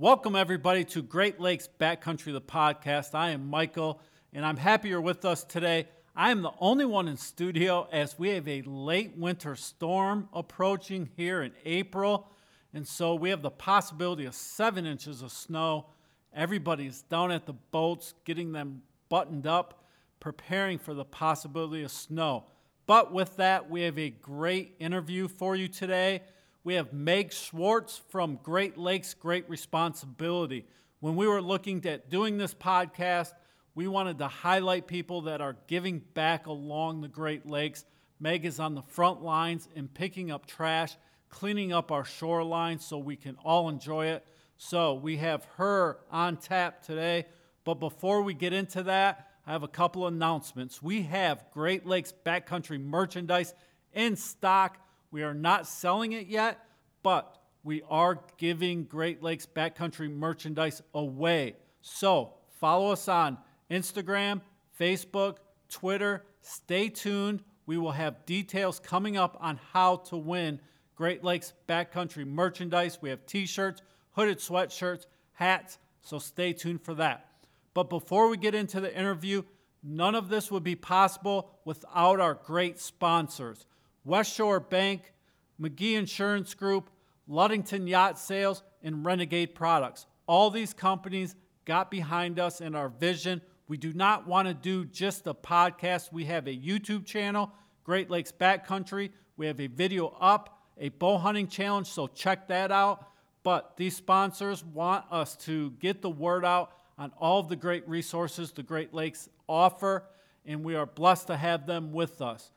Welcome, everybody, to Great Lakes Backcountry, the podcast. I am Michael, and I'm happy you're with us today. I am the only one in studio as we have a late winter storm approaching here in April. And so we have the possibility of seven inches of snow. Everybody's down at the boats, getting them buttoned up, preparing for the possibility of snow. But with that, we have a great interview for you today. We have Meg Schwartz from Great Lakes Great Responsibility. When we were looking at doing this podcast, we wanted to highlight people that are giving back along the Great Lakes. Meg is on the front lines in picking up trash, cleaning up our shoreline so we can all enjoy it. So we have her on tap today. But before we get into that, I have a couple announcements. We have Great Lakes Backcountry merchandise in stock. We are not selling it yet, but we are giving Great Lakes Backcountry merchandise away. So follow us on Instagram, Facebook, Twitter. Stay tuned. We will have details coming up on how to win Great Lakes Backcountry merchandise. We have t shirts, hooded sweatshirts, hats. So stay tuned for that. But before we get into the interview, none of this would be possible without our great sponsors. West Shore Bank, McGee Insurance Group, Ludington Yacht Sales, and Renegade Products. All these companies got behind us in our vision. We do not want to do just a podcast. We have a YouTube channel, Great Lakes Backcountry. We have a video up, a bow hunting challenge, so check that out. But these sponsors want us to get the word out on all of the great resources the Great Lakes offer, and we are blessed to have them with us.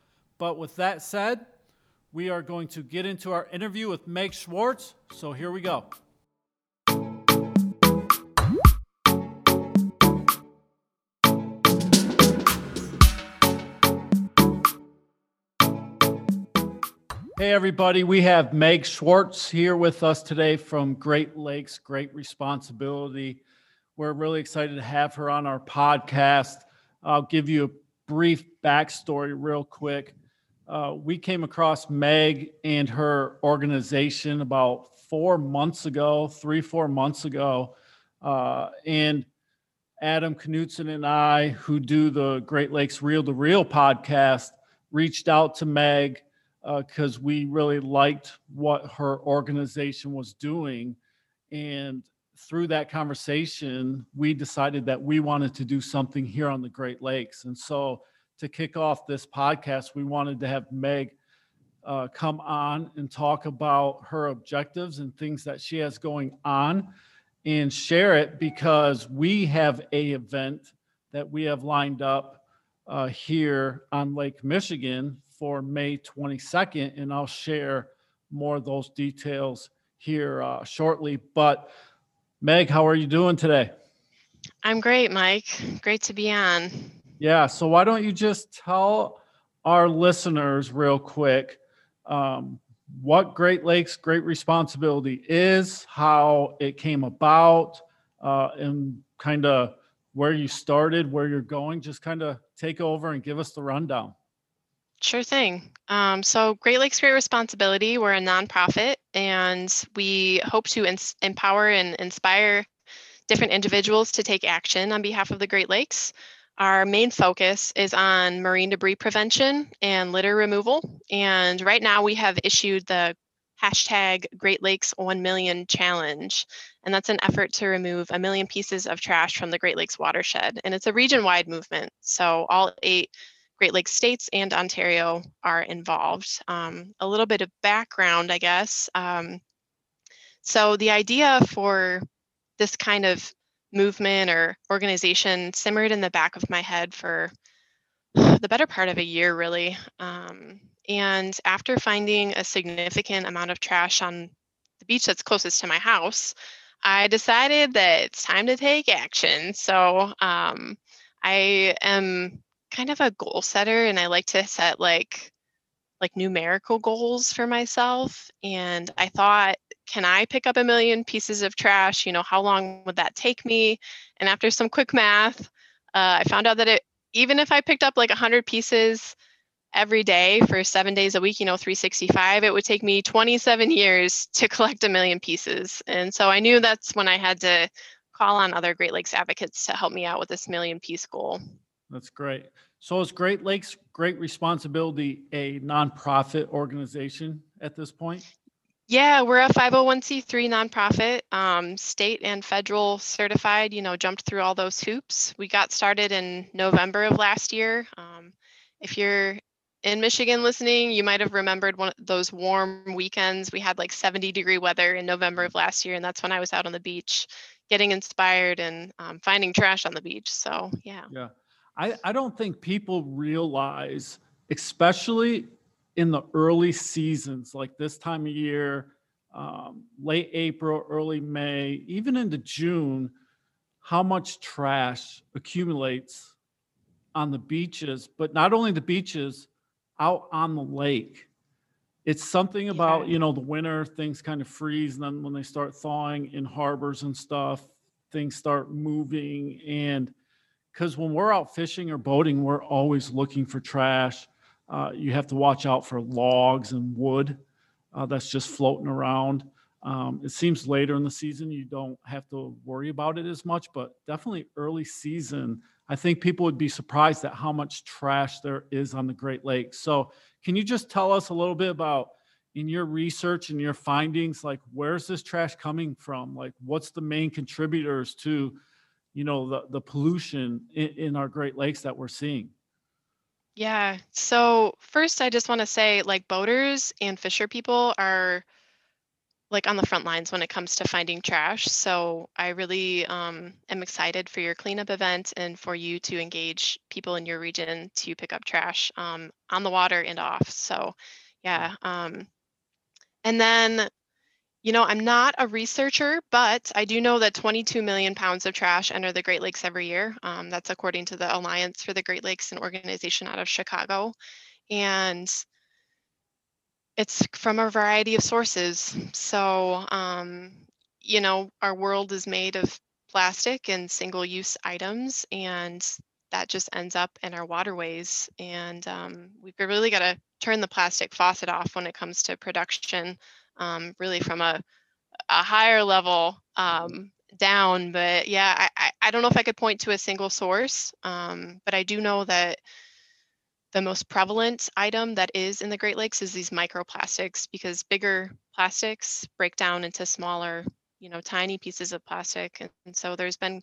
But with that said, we are going to get into our interview with Meg Schwartz. So here we go. Hey, everybody. We have Meg Schwartz here with us today from Great Lakes Great Responsibility. We're really excited to have her on our podcast. I'll give you a brief backstory, real quick. Uh, we came across Meg and her organization about four months ago, three, four months ago. Uh, and Adam Knutson and I, who do the Great Lakes Reel to Reel podcast, reached out to Meg because uh, we really liked what her organization was doing. And through that conversation, we decided that we wanted to do something here on the Great Lakes. And so to kick off this podcast, we wanted to have Meg uh, come on and talk about her objectives and things that she has going on and share it because we have a event that we have lined up uh, here on Lake Michigan for May 22nd, and I'll share more of those details here uh, shortly. But Meg, how are you doing today? I'm great, Mike. Great to be on. Yeah. So why don't you just tell our listeners real quick um, what Great Lakes Great Responsibility is, how it came about, uh, and kind of where you started, where you're going. Just kind of take over and give us the rundown. Sure thing. Um, so, Great Lakes Great Responsibility, we're a nonprofit and we hope to ins- empower and inspire different individuals to take action on behalf of the Great Lakes. Our main focus is on marine debris prevention and litter removal. And right now we have issued the hashtag Great Lakes 1 Million Challenge. And that's an effort to remove a million pieces of trash from the Great Lakes watershed. And it's a region wide movement. So all eight Great Lakes states and Ontario are involved. Um, a little bit of background, I guess. Um, so the idea for this kind of movement or organization simmered in the back of my head for the better part of a year, really. Um, and after finding a significant amount of trash on the beach that's closest to my house, I decided that it's time to take action. So um, I am kind of a goal setter, and I like to set like like numerical goals for myself. And I thought can I pick up a million pieces of trash? You know, how long would that take me? And after some quick math, uh, I found out that it, even if I picked up like 100 pieces every day for seven days a week, you know, 365, it would take me 27 years to collect a million pieces. And so I knew that's when I had to call on other Great Lakes advocates to help me out with this million piece goal. That's great. So is Great Lakes Great Responsibility a nonprofit organization at this point? Yeah, we're a 501c3 nonprofit, um, state and federal certified, you know, jumped through all those hoops. We got started in November of last year. Um, if you're in Michigan listening, you might have remembered one of those warm weekends. We had like 70 degree weather in November of last year, and that's when I was out on the beach getting inspired and um, finding trash on the beach. So, yeah. Yeah. I, I don't think people realize, especially in the early seasons, like this time of year, um, late April, early May, even into June, how much trash accumulates on the beaches, but not only the beaches, out on the lake. It's something about, you know, the winter, things kind of freeze, and then when they start thawing in harbors and stuff, things start moving. And because when we're out fishing or boating, we're always looking for trash. Uh, you have to watch out for logs and wood uh, that's just floating around. Um, it seems later in the season you don't have to worry about it as much, but definitely early season, I think people would be surprised at how much trash there is on the Great Lakes. So, can you just tell us a little bit about in your research and your findings, like where's this trash coming from? Like, what's the main contributors to, you know, the the pollution in, in our Great Lakes that we're seeing? Yeah. So, first, I just want to say like boaters and fisher people are like on the front lines when it comes to finding trash. So I really um, am excited for your cleanup event and for you to engage people in your region to pick up trash um, on the water and off. So yeah. Um, and then, you know, I'm not a researcher, but I do know that 22 million pounds of trash enter the Great Lakes every year. Um, that's according to the Alliance for the Great Lakes, an organization out of Chicago. And it's from a variety of sources. So, um, you know, our world is made of plastic and single use items, and that just ends up in our waterways. And um, we've really got to turn the plastic faucet off when it comes to production, um, really from a, a higher level um, down. But yeah, I, I, I don't know if I could point to a single source, um, but I do know that the most prevalent item that is in the Great Lakes is these microplastics because bigger plastics break down into smaller, you know, tiny pieces of plastic. And, and so there's been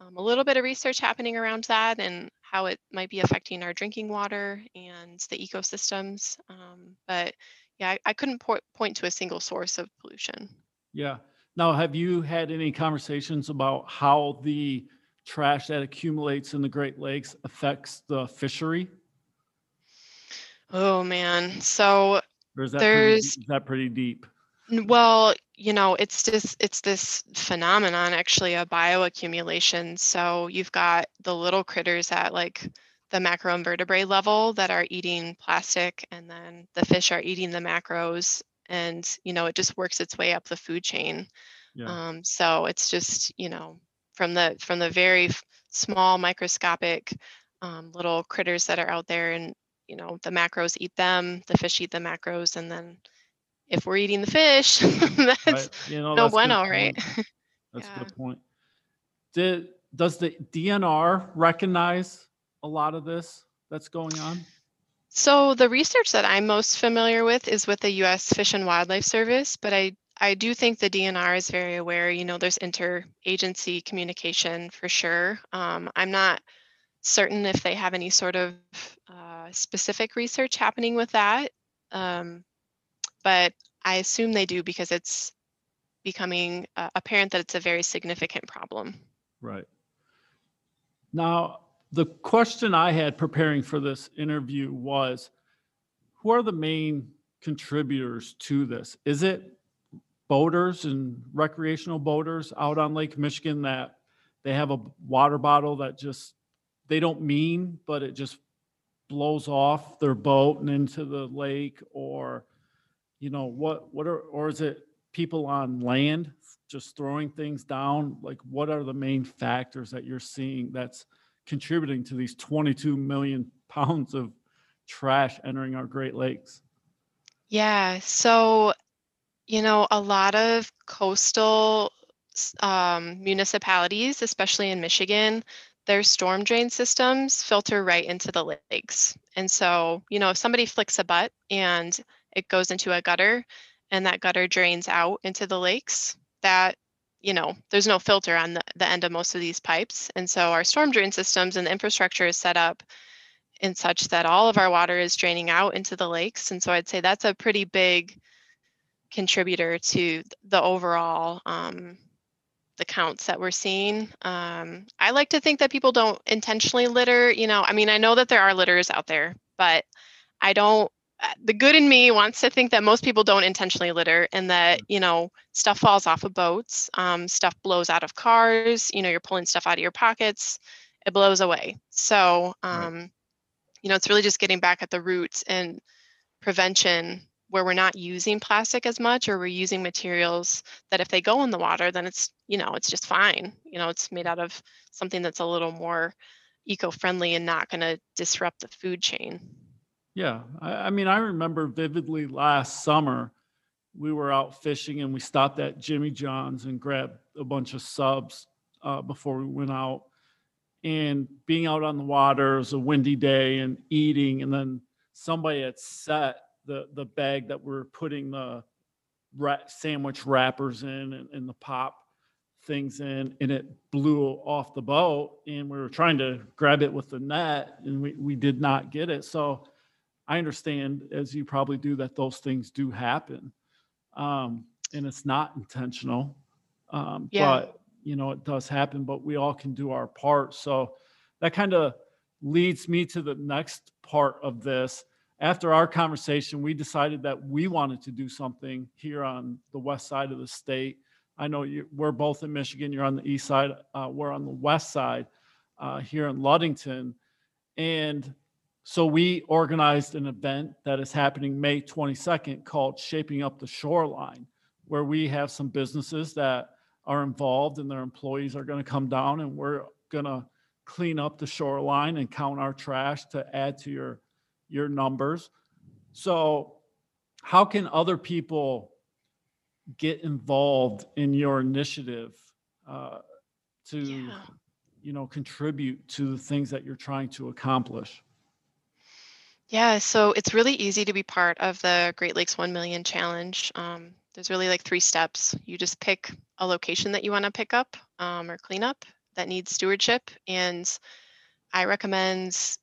um, a little bit of research happening around that and how it might be affecting our drinking water and the ecosystems. Um, but yeah, I, I couldn't po- point to a single source of pollution. Yeah. Now, have you had any conversations about how the trash that accumulates in the Great Lakes affects the fishery? Oh man. So is that pretty, there's is that pretty deep? Well, you know, it's this it's this phenomenon actually a bioaccumulation. So you've got the little critters that like the macroinvertebrate level that are eating plastic and then the fish are eating the macros and you know it just works its way up the food chain. Yeah. Um, so it's just, you know, from the from the very small microscopic um, little critters that are out there and you know the macros eat them, the fish eat the macros and then if we're eating the fish, that's Right. You know, no that's bueno, right? That's a good point. Did, does the DNR recognize a lot of this that's going on? So the research that I'm most familiar with is with the U.S. Fish and Wildlife Service, but I I do think the DNR is very aware. You know, there's interagency communication for sure. Um, I'm not certain if they have any sort of uh, specific research happening with that, um, but I assume they do because it's becoming uh, apparent that it's a very significant problem. Right. Now, the question I had preparing for this interview was who are the main contributors to this? Is it boaters and recreational boaters out on Lake Michigan that they have a water bottle that just they don't mean, but it just blows off their boat and into the lake or you know what what are or is it people on land just throwing things down like what are the main factors that you're seeing that's contributing to these 22 million pounds of trash entering our Great Lakes? Yeah, so you know, a lot of coastal um, municipalities, especially in Michigan, their storm drain systems filter right into the lakes. And so, you know, if somebody flicks a butt and it goes into a gutter and that gutter drains out into the lakes, that, you know, there's no filter on the, the end of most of these pipes. And so our storm drain systems and the infrastructure is set up in such that all of our water is draining out into the lakes. And so I'd say that's a pretty big contributor to the overall um, the counts that we're seeing. Um, I like to think that people don't intentionally litter. You know, I mean, I know that there are litters out there, but I don't. Uh, The good in me wants to think that most people don't intentionally litter, and that you know stuff falls off of boats, um, stuff blows out of cars. You know, you're pulling stuff out of your pockets, it blows away. So, Right. um, you know, it's really just getting back at the roots and prevention where we're not using plastic as much or we're using materials that if they go in the water then it's you know it's just fine you know it's made out of something that's a little more eco-friendly and not going to disrupt the food chain Yeah, I, I mean, I remember vividly last summer, we were out fishing and we stopped at Jimmy John's and grabbed a bunch of subs uh, before we went out. And being out on the water, it was a windy day and eating, and then somebody had set the the bag that we're putting the ra- sandwich wrappers in and, and the pop things in, and it blew off the boat. And we were trying to grab it with the net, and we we did not get it. So I understand, as you probably do, that those things do happen, um, and it's not intentional. Um, Yeah. But you know, it does happen. But we all can do our part. So that kind of leads me to the next part of this. After our conversation, we decided that we wanted to do something here on the west side of the state. I know you, we're both in Michigan. You're on the east side. Uh, we're on the west side uh, here in Ludington, and so we organized an event that is happening May 22nd called Shaping Up the Shoreline, where we have some businesses that are involved and their employees are going to come down and we're going to clean up the shoreline and count our trash to add to your your numbers. So how can other people get involved in your initiative uh, to yeah you know contribute to the things that you're trying to accomplish? Yeah so it's really easy to be part of the great lakes 1 million challenge um, there's really like three steps you just pick a location that you want to pick up um, or clean up that needs stewardship and i recommend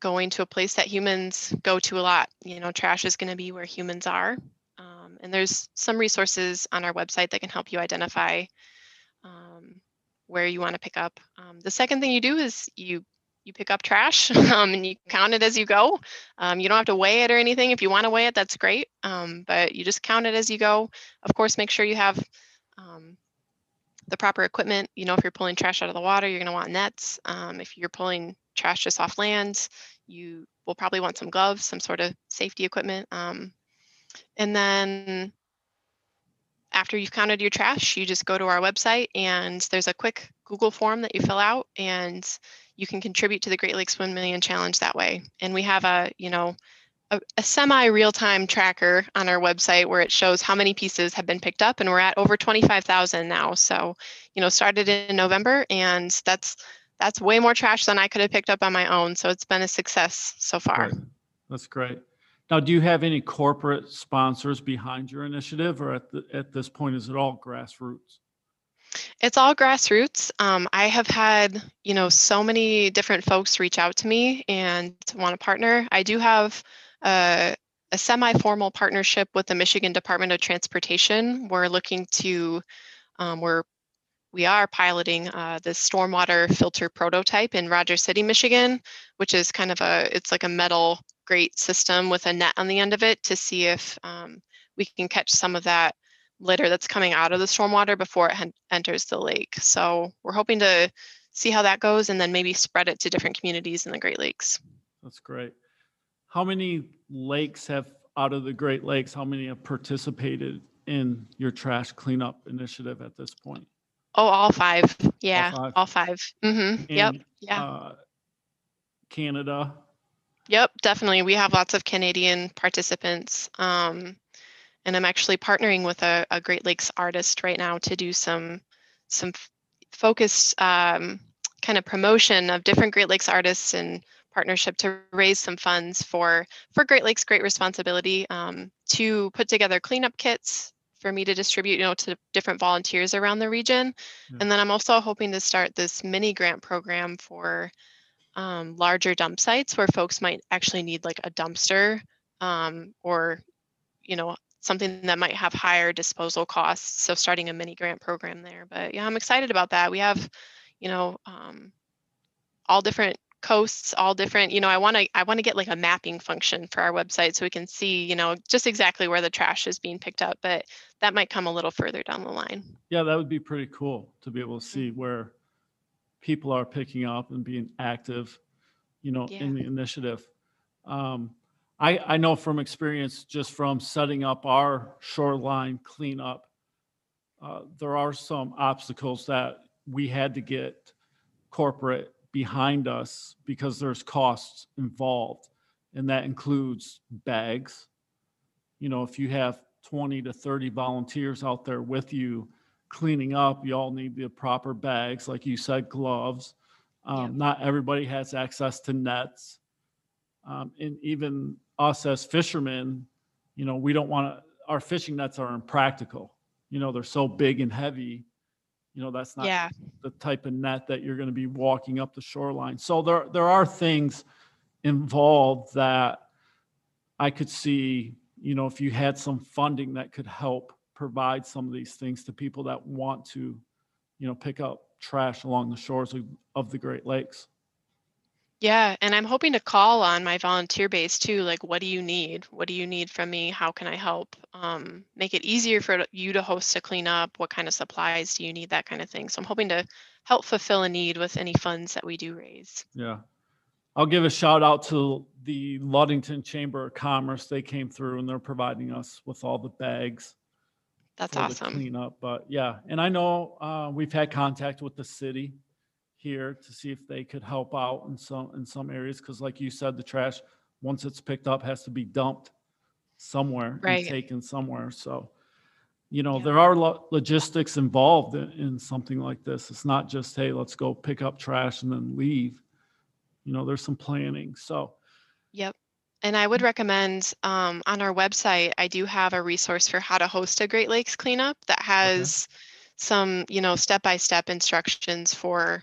going to a place that humans go to a lot. You know, trash is going to be where humans are. Um, and there's some resources on our website that can help you identify um, where you want to pick up. Um, the second thing you do is you you pick up trash um, and you count it as you go. Um, you don't have to weigh it or anything. If you want to weigh it, that's great. Um, but you just count it as you go. Of course, make sure you have um, the proper equipment. You know, if you're pulling trash out of the water, you're going to want nets. Um, if you're pulling trash just off land, you will probably want some gloves, some sort of safety equipment. Um, and then after you've counted your trash, you just go to our website and there's a quick Google form that you fill out and you can contribute to the Great Lakes 1 Million Challenge that way. And we have a, you know, a, a semi real-time tracker on our website where it shows how many pieces have been picked up and we're at over 25,000 now. So, you know, started in November and that's that's way more trash than I could have picked up on my own. So it's been a success so far. Great. That's great. Now, do you have any corporate sponsors behind your initiative, or at the, at this point, is it all grassroots? It's all grassroots. Um, I have had, you know, so many different folks reach out to me and want to partner. I do have a, semi-formal partnership with the Michigan Department of Transportation. We're looking to, um, we're we are piloting uh, the stormwater filter prototype in Rogers City, Michigan, which is kind of a, it's like a metal grate system with a net on the end of it to see if um, we can catch some of that litter that's coming out of the stormwater before it hen- enters the lake. So we're hoping to see how that goes and then maybe spread it to different communities in the Great Lakes. That's great. How many lakes have, out of the Great Lakes, how many have participated in your trash cleanup initiative at this point? Oh, all five. Yeah, all 5 Mm-hmm. Yep. Yeah. uh, Canada, Yep, definitely. We have lots of Canadian participants. Um, and I'm actually partnering with a, a Great Lakes artist right now to do some some focused um, kind of promotion of different Great Lakes artists and partnership to raise some funds for for Great Lakes Great Responsibility um, to put together cleanup kits for me to distribute, you know, to different volunteers around the region. Yeah. And then I'm also hoping to start this mini grant program for um, larger dump sites where folks might actually need like a dumpster um, or, you know, something that might have higher disposal costs. So starting a mini grant program there. But yeah, I'm excited about that. We have, you know, um, all different coasts all different you know i want to i want to get like a mapping function for our website so we can see you know just exactly where the trash is being picked up but that might come a little further down the line Yeah, that would be pretty cool to be able to see where people are picking up and being active, you know, in the initiative. Um, I, I know from experience, just from setting up our shoreline cleanup, uh, there are some obstacles that we had to get corporate behind us because there's costs involved. And that includes bags. You know, if you have 20 to 30 volunteers out there with you cleaning up, you all need the proper bags, like you said, gloves. Um, Yep. Not everybody has access to nets. Um, and even us as fishermen, you know, we don't want to, our fishing nets are impractical. You know, they're so big and heavy. You know, that's not yeah the type of net that you're going to be walking up the shoreline. So there there are things involved that I could see, you know, if you had some funding that could help provide some of these things to people that want to, you know, pick up trash along the shores of, of the Great Lakes. Yeah, and I'm hoping to call on my volunteer base too. Like, what do you need? What do you need from me? How can I help? Um, make it easier for you to host a cleanup. What kind of supplies do you need? That kind of thing. So I'm hoping to help fulfill a need with any funds that we do raise. Yeah. I'll give a shout out to the Ludington Chamber of Commerce. They came through and they're providing us with all the bags. That's awesome. Cleanup, but yeah, and I know uh, we've had contact with the city here to see if they could help out in some in some areas because, like you said, the trash once it's picked up has to be dumped somewhere Right. and taken somewhere. So, you know, there are lo- logistics involved in, in something like this. It's not just hey, let's go pick up trash and then leave. You know, there's some planning. So, Yep. And I would recommend um, on our website, I do have a resource for how to host a Great Lakes cleanup that has some, you know, step-by-step instructions for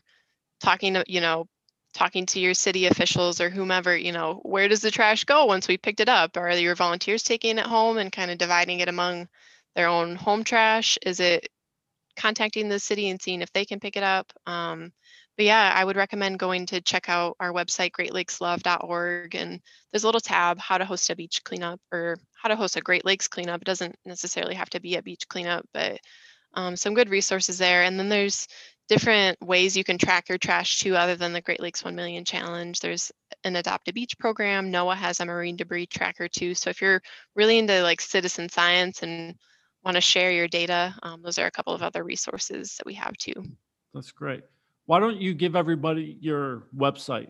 talking to, you know, talking to your city officials or whomever, you know, where does the trash go once we picked it up? Are your volunteers taking it home and kind of dividing it among their own home trash? Is it contacting the city and seeing if they can pick it up? Um, but yeah, I would recommend going to check out our website, greatlakeslove.org. And there's a little tab, how to host a beach cleanup or how to host a Great Lakes cleanup. It doesn't necessarily have to be a beach cleanup, but um, some good resources there. And then there's different ways you can track your trash too, other than the Great Lakes 1 Million Challenge. There's an Adopt a Beach program. NOAA has a marine debris tracker too. So if you're really into like citizen science and want to share your data, um, those are a couple of other resources that we have too. that's great. Why don't you give everybody your website?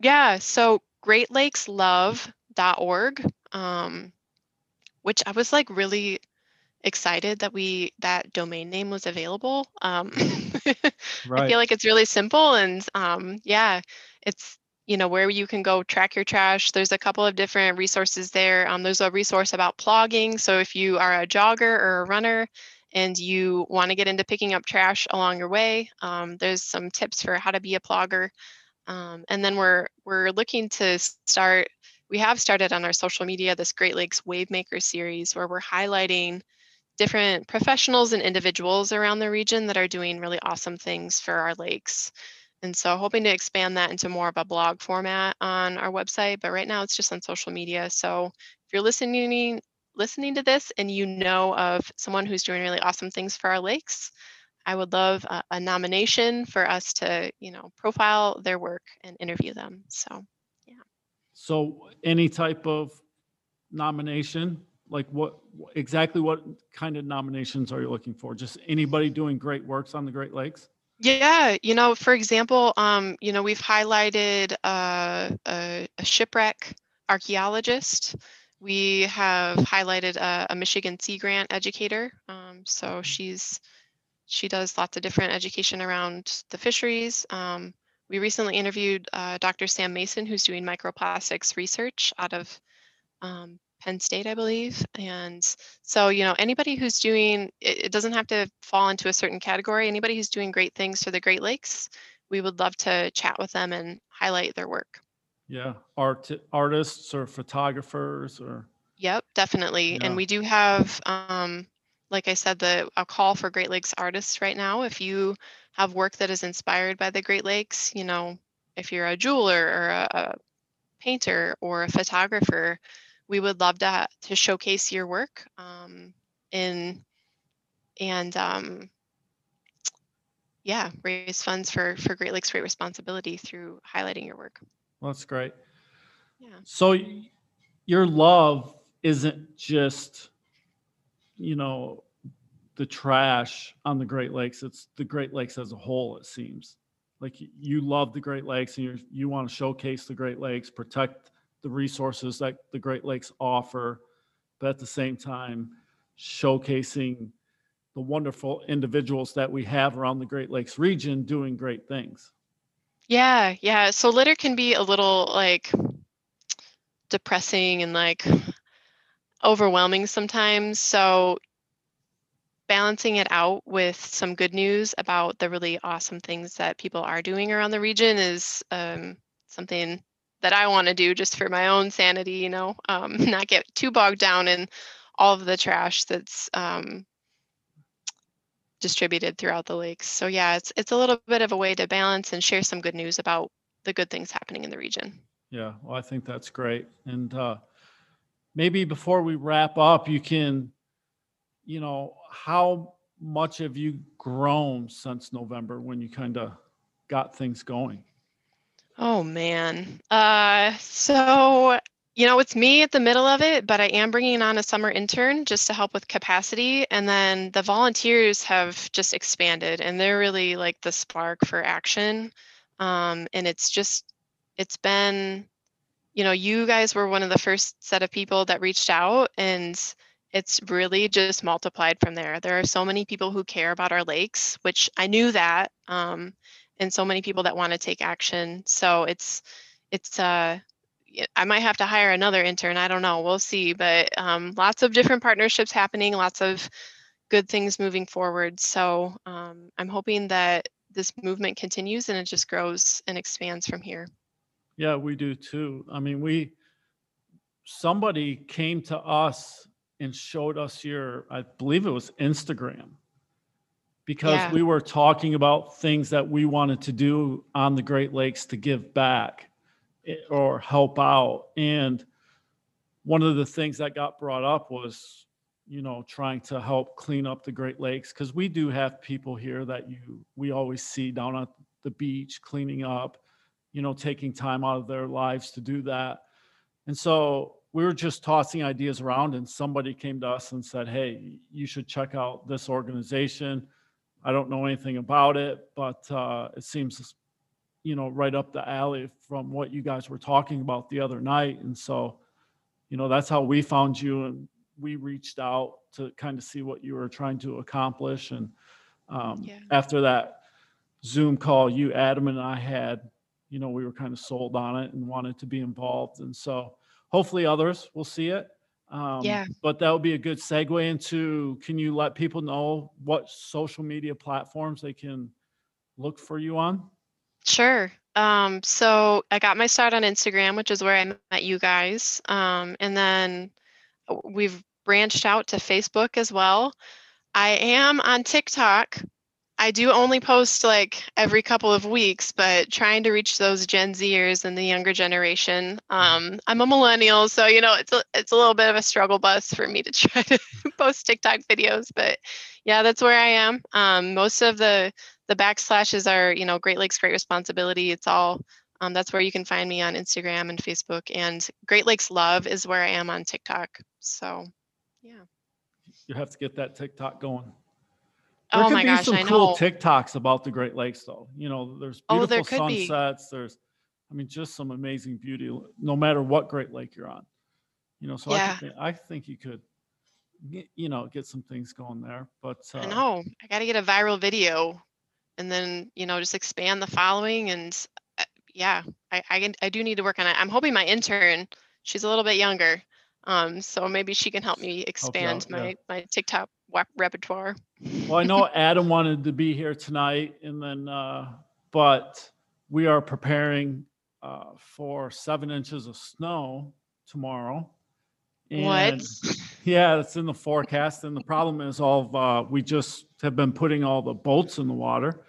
Yeah, so greatlakeslove.org, um, which I was like really excited that we that domain name was available. Um, I feel like it's really simple and um, yeah, it's you know where you can go track your trash. There's a couple of different resources there. Um, there's a resource about plogging. So if you are a jogger or a runner and you want to get into picking up trash along your way, um, there's some tips for how to be a plogger. Um, and then we're we're looking to start. We have started on our social media this Great Lakes Wavemaker series where we're highlighting different professionals and individuals around the region that are doing really awesome things for our lakes. And so hoping to expand that into more of a blog format on our website, but right now it's just on social media. So if you're listening listening to this and you know of someone who's doing really awesome things for our lakes, I would love a, a nomination for us to, you know, profile their work and interview them. So yeah. So any type of nomination, like what, exactly what kind of nominations are you looking for? Just anybody doing great works on the Great Lakes? Yeah, you know, for example, um, you know, we've highlighted uh, a, a shipwreck archaeologist. We have highlighted a, a Michigan Sea Grant educator. Um, so she's she does lots of different education around the fisheries. Um, we recently interviewed uh, Dr. Sam Mason, who's doing microplastics research out of um, Penn State, I believe. And so, you know, anybody who's doing it, it doesn't have to fall into a certain category. Anybody who's doing great things for the Great Lakes, we would love to chat with them and highlight their work. Yeah, art artists or photographers or Yep, definitely. Yeah. And we do have, um, like I said, the a call for Great Lakes artists right now. If you have work that is inspired by the Great Lakes, you know, if you're a jeweler or a, a painter or a photographer, we would love to to showcase your work um, in and um, yeah, raise funds for for Great Lakes Great Responsibility through highlighting your work. well, that's great. Yeah. So your love isn't just, you know, the trash on the Great Lakes. It's the Great Lakes as a whole, it seems. Like you love the Great Lakes and you you want to showcase the Great Lakes, protect the resources that the Great Lakes offer, but at the same time, showcasing the wonderful individuals that we have around the Great Lakes region doing great things. Yeah, yeah. So litter can be a little like depressing and like overwhelming sometimes. So balancing it out with some good news about the really awesome things that people are doing around the region is um, something that I want to do just for my own sanity, you know, um, not get too bogged down in all of the trash that's um, distributed throughout the lakes. So yeah, it's it's a little bit of a way to balance and share some good news about the good things happening in the region. Yeah, well, I think that's great. And uh, maybe before we wrap up, you can, you know, how much have you grown since November when you kind of got things going? Oh man. Uh, so you know, it's me at the middle of it, but I am bringing on a summer intern just to help with capacity. And then the volunteers have just expanded and they're really like the spark for action. Um, and it's just, it's been, you know, you guys were one of the first set of people that reached out and it's really just multiplied from there. There are so many people who care about our lakes, which I knew that, um, and so many people that want to take action. So it's, it's, uh, I might have to hire another intern. I don't know. We'll see. But um, lots of different partnerships happening, lots of good things moving forward. So um, I'm hoping that this movement continues and it just grows and expands from here. Yeah, we do too. I mean, we, somebody came to us and showed us your, I believe it was Instagram. Because Yeah. we were talking about things that we wanted to do on the Great Lakes to give back eh, or help out. And one of the things that got brought up was, you know, trying to help clean up the Great Lakes because we do have people here that you we always see down at the beach cleaning up, you know, taking time out of their lives to do that. And so we were just tossing ideas around, and somebody came to us and said, Hey, you should check out this organization. I don't know anything about it, but uh, it seems, you know, right up the alley from what you guys were talking about the other night. And so, you know, that's how we found you, and we reached out to kind of see what you were trying to accomplish. And um, Yeah. after that Zoom call you, Adam, and I had, you know, we were kind of sold on it and wanted to be involved. And so hopefully others will see it. Um, Yeah. But that would be a good segue into can you let people know what social media platforms they can look for you on? Sure. Um, so I got my start on Instagram, which is where I met you guys. Um, and then uh, we've branched out to Facebook as well. I am on TikTok. I do only post like every couple of weeks, but trying to reach those Gen Zers and the younger generation. Um, I'm a millennial, so you know it's a, it's a little bit of a struggle bus for me to try to post TikTok videos. But yeah, that's where I am. Um, most of the the backslashes are you know Great Lakes Great Responsibility. It's all um, that's where you can find me on Instagram and Facebook. And Great Lakes Love is where I am on TikTok. So yeah. You have to get that TikTok going. There oh could my be gosh, some I cool know. TikToks about the Great Lakes, though. You know, there's Oh, beautiful there could be. sunsets. There's, I mean, just some amazing beauty, no matter what Great Lake you're on. You know, so I, Yeah. could, thi- I think you could, get, you know, get some things going there. But uh, I know. I got to get a viral video and then, you know, just expand the following. And uh, yeah, I, I, I do need to work on it. I'm hoping my intern, she's a little bit younger. Um, so maybe she can help me expand yeah. my, my TikTok repertoire. Well, I know Adam wanted to be here tonight, and then, uh, but we are preparing uh, for seven inches of snow tomorrow. What? Yeah, it's in the forecast. And the problem is, all of, uh, we just have been putting all the boats in the water.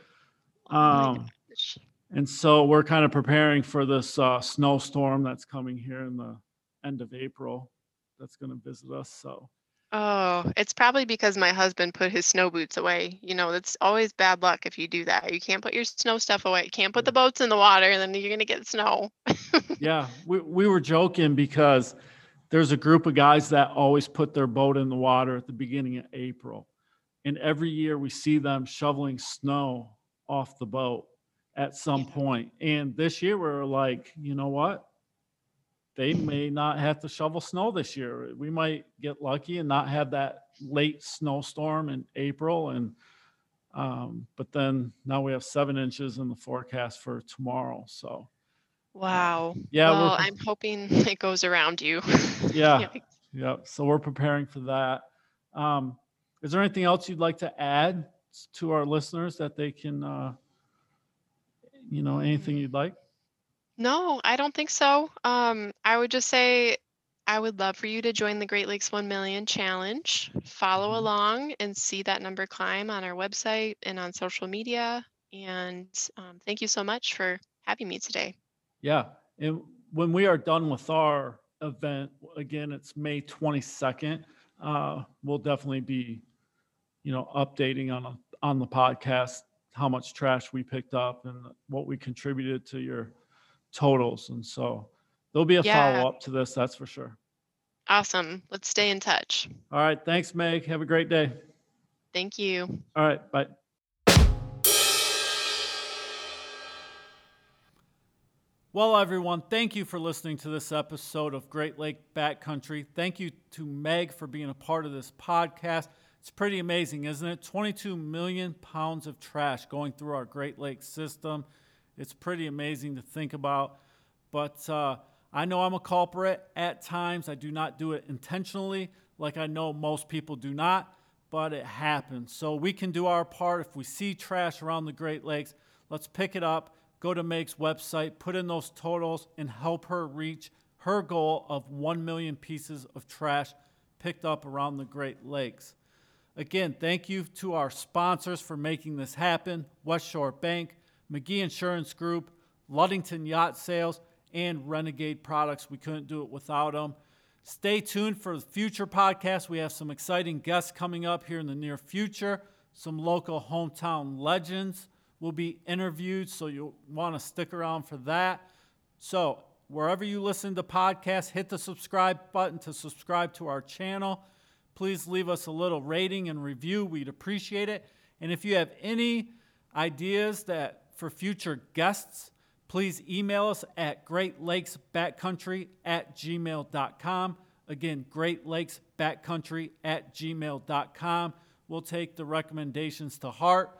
Oh Um, gosh. and so we're kind of preparing for this uh, snowstorm that's coming here in the end of April that's going to visit us. So, Oh, it's probably because my husband put his snow boots away. You know, that's always bad luck if you do that. You can't put your snow stuff away. You can't put the boats in the water, and then you're gonna get snow. yeah, we, we were joking because there's a group of guys that always put their boat in the water at the beginning of April. And every year we see them shoveling snow off the boat at some point. And this year we're like, you know what? They may not have to shovel snow this year. We might get lucky and not have that late snowstorm in April. And um, but then now we have seven inches in the forecast for tomorrow. So Wow. yeah, well, I'm hoping it goes around you. Yeah. Yeah, so we're preparing for that. Um, is there anything else you'd like to add to our listeners that they can, uh, you know, anything you'd like? No, I don't think so. Um, I would just say I would love for you to join the Great Lakes 1 Million Challenge. Follow Mhm. along and see that number climb on our website and on social media. And um, thank you so much for having me today. Yeah, and when we are done with our event, again, it's May 22nd. Uh, we'll definitely be, you know, updating on a, on the podcast how much trash we picked up and what we contributed to your totals. And so there'll be a Yeah. follow up to this, that's for sure. Awesome. Let's stay in touch. All right. Thanks, Meg. Have a great day. Thank you. All right. Bye. Well, everyone, thank you for listening to this episode of Great Lake Backcountry. Thank you to Meg for being a part of this podcast. It's pretty amazing, isn't it? 22 million pounds of trash going through our Great Lakes system. It's pretty amazing to think about. But uh, I know I'm a culprit at times. I do not do it intentionally, like I know most people do not, but it happens. So we can do our part. If we see trash around the Great Lakes, let's pick it up, go to Meg's website, put in those totals, and help her reach her goal of 1 million pieces of trash picked up around the Great Lakes. Again, thank you to our sponsors for making this happen West Shore Bank, McGee Insurance Group, Ludington Yacht Sales, and Renegade Products. We couldn't do it without them. Stay tuned for future podcasts. We have some exciting guests coming up here in the near future. Some local hometown legends will be interviewed, so you'll want to stick around for that. So, wherever you listen to podcasts, hit the subscribe button to subscribe to our channel. Please leave us a little rating and review. We'd appreciate it. And if you have any ideas that for future guests, please email us at greatlakesbackcountry at gmail.com. Again, greatlakesbackcountry at gmail.com. We'll take the recommendations to heart.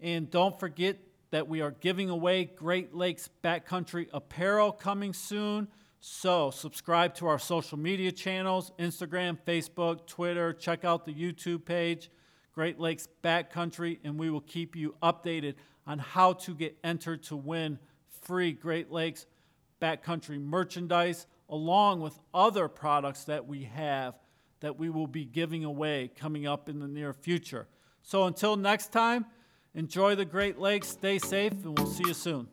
And don't forget that we are giving away Great Lakes Backcountry apparel coming soon. So, subscribe to our social media channels Instagram, Facebook, Twitter. Check out the YouTube page, Great Lakes Backcountry, and we will keep you updated on how to get entered to win free Great Lakes Backcountry merchandise, along with other products that we have that we will be giving away coming up in the near future. So, until next time, enjoy the Great Lakes, stay safe, and we'll see you soon.